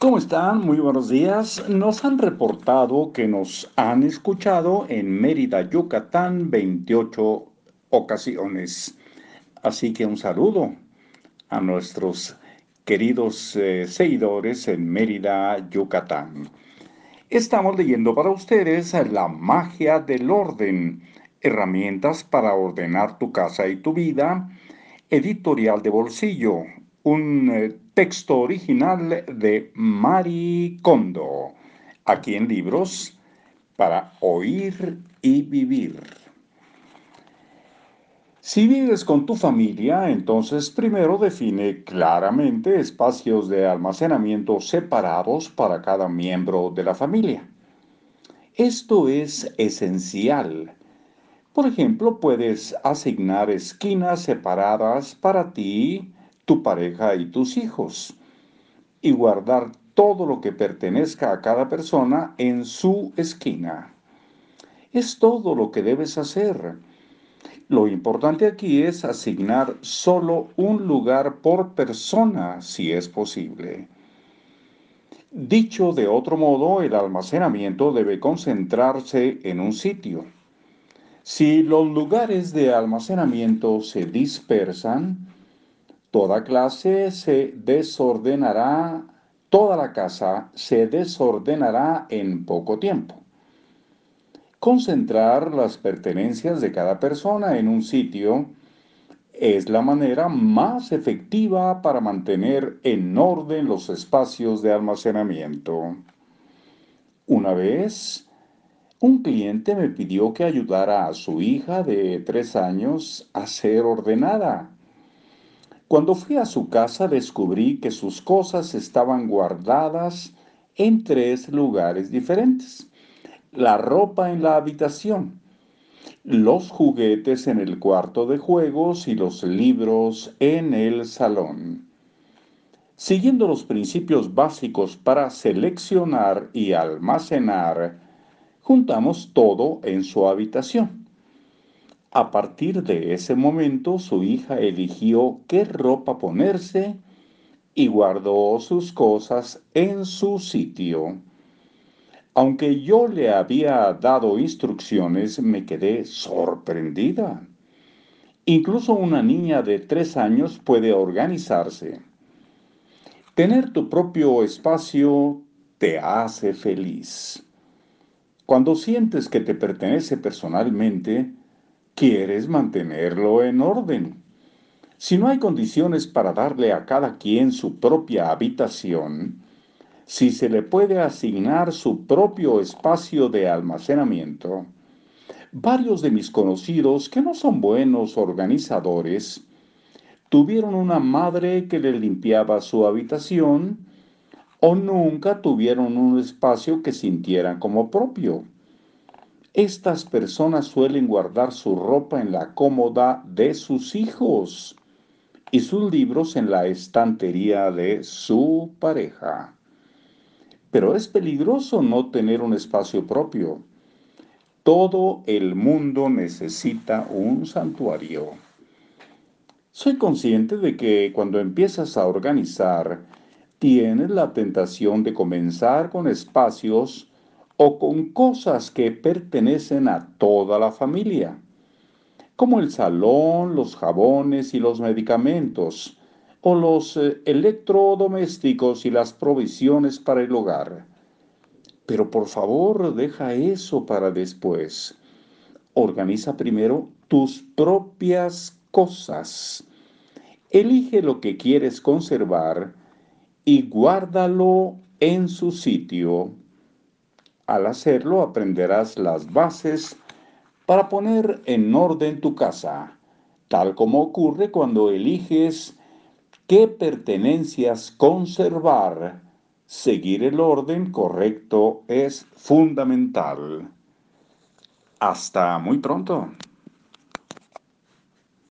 ¿Cómo están? Muy buenos días. Nos han reportado que nos han escuchado en Mérida, Yucatán, 28 ocasiones. Así que un saludo a nuestros queridos eh, seguidores en Mérida, Yucatán. Estamos leyendo para ustedes La magia del orden, herramientas para ordenar tu casa y tu vida, editorial de bolsillo, un eh, texto original de Mari Kondo, aquí en libros para oír y vivir. Si vives con tu familia, entonces primero define claramente espacios de almacenamiento separados para cada miembro de la familia. Esto es esencial. Por ejemplo, puedes asignar esquinas separadas para ti, tu pareja y tus hijos, y guardar todo lo que pertenezca a cada persona en su esquina. Es todo lo que debes hacer. Lo importante aquí es asignar solo un lugar por persona, si es posible. Dicho de otro modo, el almacenamiento debe concentrarse en un sitio. Si los lugares de almacenamiento se dispersan, Toda clase se desordenará, toda la casa se desordenará en poco tiempo. Concentrar las pertenencias de cada persona en un sitio es la manera más efectiva para mantener en orden los espacios de almacenamiento. Una vez, un cliente me pidió que ayudara a su hija de tres años a ser ordenada. Cuando fui a su casa descubrí que sus cosas estaban guardadas en tres lugares diferentes. La ropa en la habitación, los juguetes en el cuarto de juegos y los libros en el salón. Siguiendo los principios básicos para seleccionar y almacenar, juntamos todo en su habitación. A partir de ese momento su hija eligió qué ropa ponerse y guardó sus cosas en su sitio. Aunque yo le había dado instrucciones, me quedé sorprendida. Incluso una niña de tres años puede organizarse. Tener tu propio espacio te hace feliz. Cuando sientes que te pertenece personalmente, quieres mantenerlo en orden. Si no hay condiciones para darle a cada quien su propia habitación, si se le puede asignar su propio espacio de almacenamiento, varios de mis conocidos que no son buenos organizadores, tuvieron una madre que le limpiaba su habitación o nunca tuvieron un espacio que sintieran como propio. Estas personas suelen guardar su ropa en la cómoda de sus hijos y sus libros en la estantería de su pareja. Pero es peligroso no tener un espacio propio. Todo el mundo necesita un santuario. Soy consciente de que cuando empiezas a organizar, tienes la tentación de comenzar con espacios o con cosas que pertenecen a toda la familia, como el salón, los jabones y los medicamentos, o los eh, electrodomésticos y las provisiones para el hogar. Pero por favor, deja eso para después. Organiza primero tus propias cosas. Elige lo que quieres conservar y guárdalo en su sitio al hacerlo aprenderás las bases para poner en orden tu casa, tal como ocurre cuando eliges qué pertenencias conservar. Seguir el orden correcto es fundamental. Hasta muy pronto.